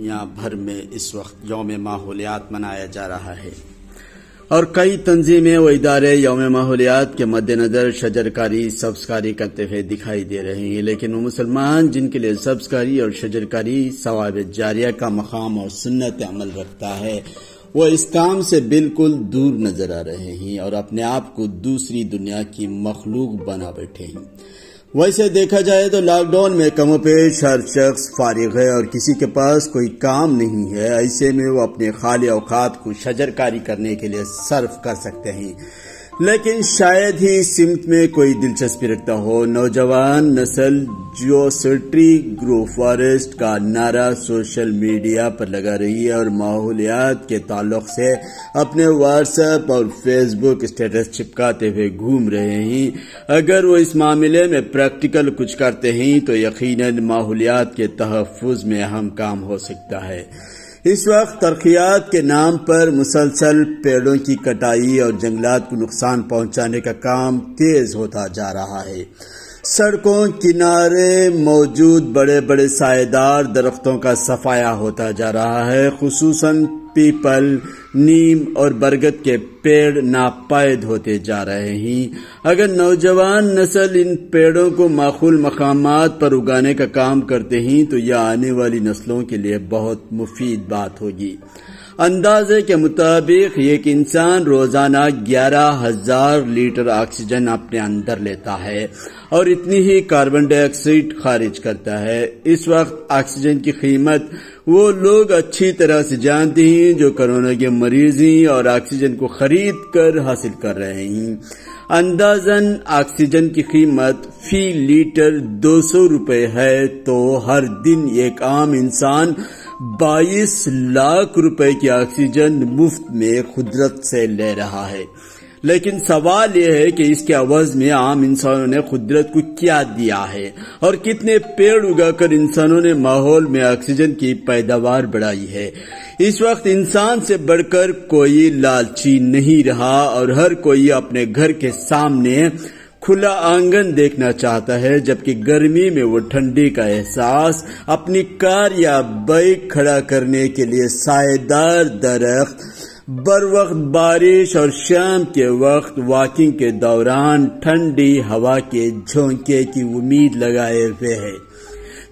دنیا بھر میں اس وقت یوم ماحولیات منایا جا رہا ہے۔ اور کئی تنظیمیں و ادارے یوم ماحولیات کے مد نظر شجرکاری، سبزکاری کرتے ہوئے دکھائی دے رہے ہیں، لیکن وہ مسلمان جن کے لیے سبزکاری اور شجرکاری ثواب جاریہ کا مقام اور سنت عمل رکھتا ہے، وہ اس کام سے بالکل دور نظر آ رہے ہیں اور اپنے آپ کو دوسری دنیا کی مخلوق بنا بیٹھے ہیں۔ ویسے دیکھا جائے تو لاک ڈاؤن میں کم و پیش ہر شخص فارغ ہے اور کسی کے پاس کوئی کام نہیں ہے، ایسے میں وہ اپنے خالی اوقات کو شجرکاری کرنے کے لیے صرف کر سکتے ہیں۔ لیکن شاید ہی سمت میں کوئی دلچسپی رکھتا ہو۔ نوجوان نسل جو سٹری گرو فارسٹ کا نعرہ سوشل میڈیا پر لگا رہی ہے اور ماحولیات کے تعلق سے اپنے واٹس ایپ اور فیس بک اسٹیٹس چپکاتے ہوئے گھوم رہے ہیں۔ اگر وہ اس معاملے میں پریکٹیکل کچھ کرتے ہیں تو یقیناً ماحولیات کے تحفظ میں اہم کام ہو سکتا ہے۔ اس وقت ترقیات کے نام پر مسلسل پیڑوں کی کٹائی اور جنگلات کو نقصان پہنچانے کا کام تیز ہوتا جا رہا ہے۔ سڑکوں، کنارے موجود بڑے بڑے سائے دار درختوں کا صفایا ہوتا جا رہا ہے، خصوصاً پیپل، نیم اور برگد کے پیڑ ناپائد ہوتے جا رہے ہیں۔ اگر نوجوان نسل ان پیڑوں کو معقول مقامات پر اگانے کا کام کرتے ہیں، تو یہ آنے والی نسلوں کے لیے بہت مفید بات ہوگی۔ اندازے کے مطابق ایک انسان روزانہ گیارہ ہزار لیٹر آکسیجن اپنے اندر لیتا ہے اور اتنی ہی کاربن ڈائی آکسائڈ خارج کرتا ہے۔ اس وقت آکسیجن کی قیمت وہ لوگ اچھی طرح سے جانتے ہیں جو کرونا کے مریض ہیں اور آکسیجن کو خرید کر حاصل کر رہے ہیں۔ اندازن آکسیجن کی قیمت فی لیٹر دو سو روپے ہے تو ہر دن ایک عام انسان بائیس لاکھ روپے کی آکسیجن مفت میں قدرت سے لے رہا ہے۔ لیکن سوال یہ ہے کہ اس کے عوض میں عام انسانوں نے قدرت کو کیا دیا ہے اور کتنے پیڑ اگا کر انسانوں نے ماحول میں آکسیجن کی پیداوار بڑھائی ہے۔ اس وقت انسان سے بڑھ کر کوئی لالچی نہیں رہا اور ہر کوئی اپنے گھر کے سامنے کھلا آنگن دیکھنا چاہتا ہے، جبکہ گرمی میں وہ ٹھنڈی کا احساس اپنی کار یا بائک کھڑا کرنے کے لیے سائے دار درخت۔ بر وقت بارش اور شام کے وقت واکنگ کے دوران ٹھنڈی ہوا کے جھونکے کی امید لگائے ہوئے ہے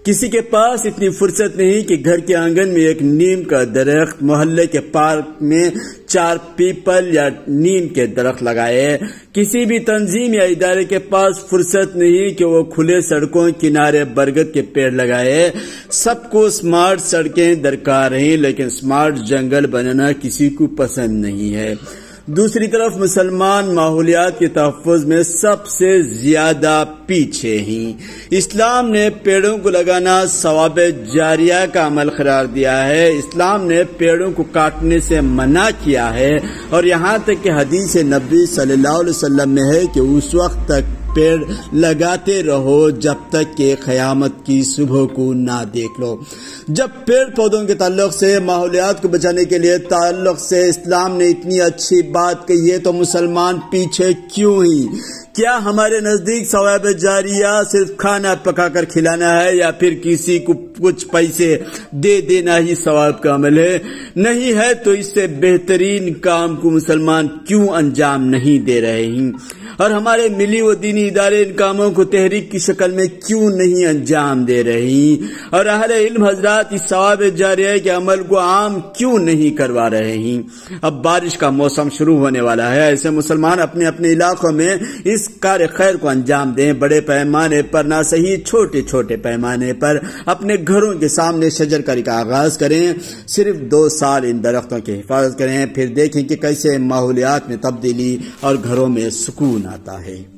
کسی کے پاس اتنی فرصت نہیں کہ گھر کے آنگن میں ایک نیم کا درخت محلے کے پارک میں چار پیپل یا نیم کے درخت لگائے۔ کسی بھی تنظیم یا ادارے کے پاس فرصت نہیں کہ وہ کھلے سڑکوں، کنارے برگد کے پیڑ لگائے۔ سب کو سمارٹ سڑکیں درکار ہیں، لیکن سمارٹ جنگل بنانا کسی کو پسند نہیں ہے۔ دوسری طرف مسلمان ماحولیات کے تحفظ میں سب سے زیادہ پیچھے ہیں۔ اسلام نے پیڑوں کو لگانا ثواب جاریہ کا عمل قرار دیا ہے۔ اسلام نے پیڑوں کو کاٹنے سے منع کیا ہے۔ اور یہاں تک کہ حدیث نبی صلی اللہ علیہ وسلم میں ہے کہ اس وقت تک پیڑ لگاتے رہو، جب تک کہ قیامت کی صبح کو نہ دیکھ لو۔ جب پیڑ پودوں کے تعلق سے، ماحولیات کو بچانے کے لیے تعلق سے اسلام نے اتنی اچھی بات کہی ہے تو مسلمان پیچھے کیوں ہی کیا ہمارے نزدیک ثواب جاریہ صرف کھانا پکا کر کھلانا ہے یا پھر کسی کو کچھ پیسے دے دینا ہی ثواب کا عمل ہے؟ نہیں ہے تو اس سے بہترین کام کو مسلمان کیوں انجام نہیں دے رہے ہیں؟ اور ہمارے ملی و دینی ادارے ان کاموں کو تحریک کی شکل میں کیوں نہیں انجام دے رہی؟ اور اہل علم حضرات اس ثواب جاریہ کے عمل کو عام کیوں نہیں کروا رہے ہیں اب بارش کا موسم شروع ہونے والا ہے، ایسے مسلمان اپنے اپنے علاقوں میں اس کار خیر کو انجام دیں۔ بڑے پیمانے پر، نہ صحیح، چھوٹے چھوٹے پیمانے پر اپنے گھروں کے سامنے شجر کاری کا آغاز کریں۔ صرف دو سال ان درختوں کی حفاظت کریں، پھر دیکھیں کہ کیسے ماحولیات میں تبدیلی اور گھروں میں سکون آتا ہے۔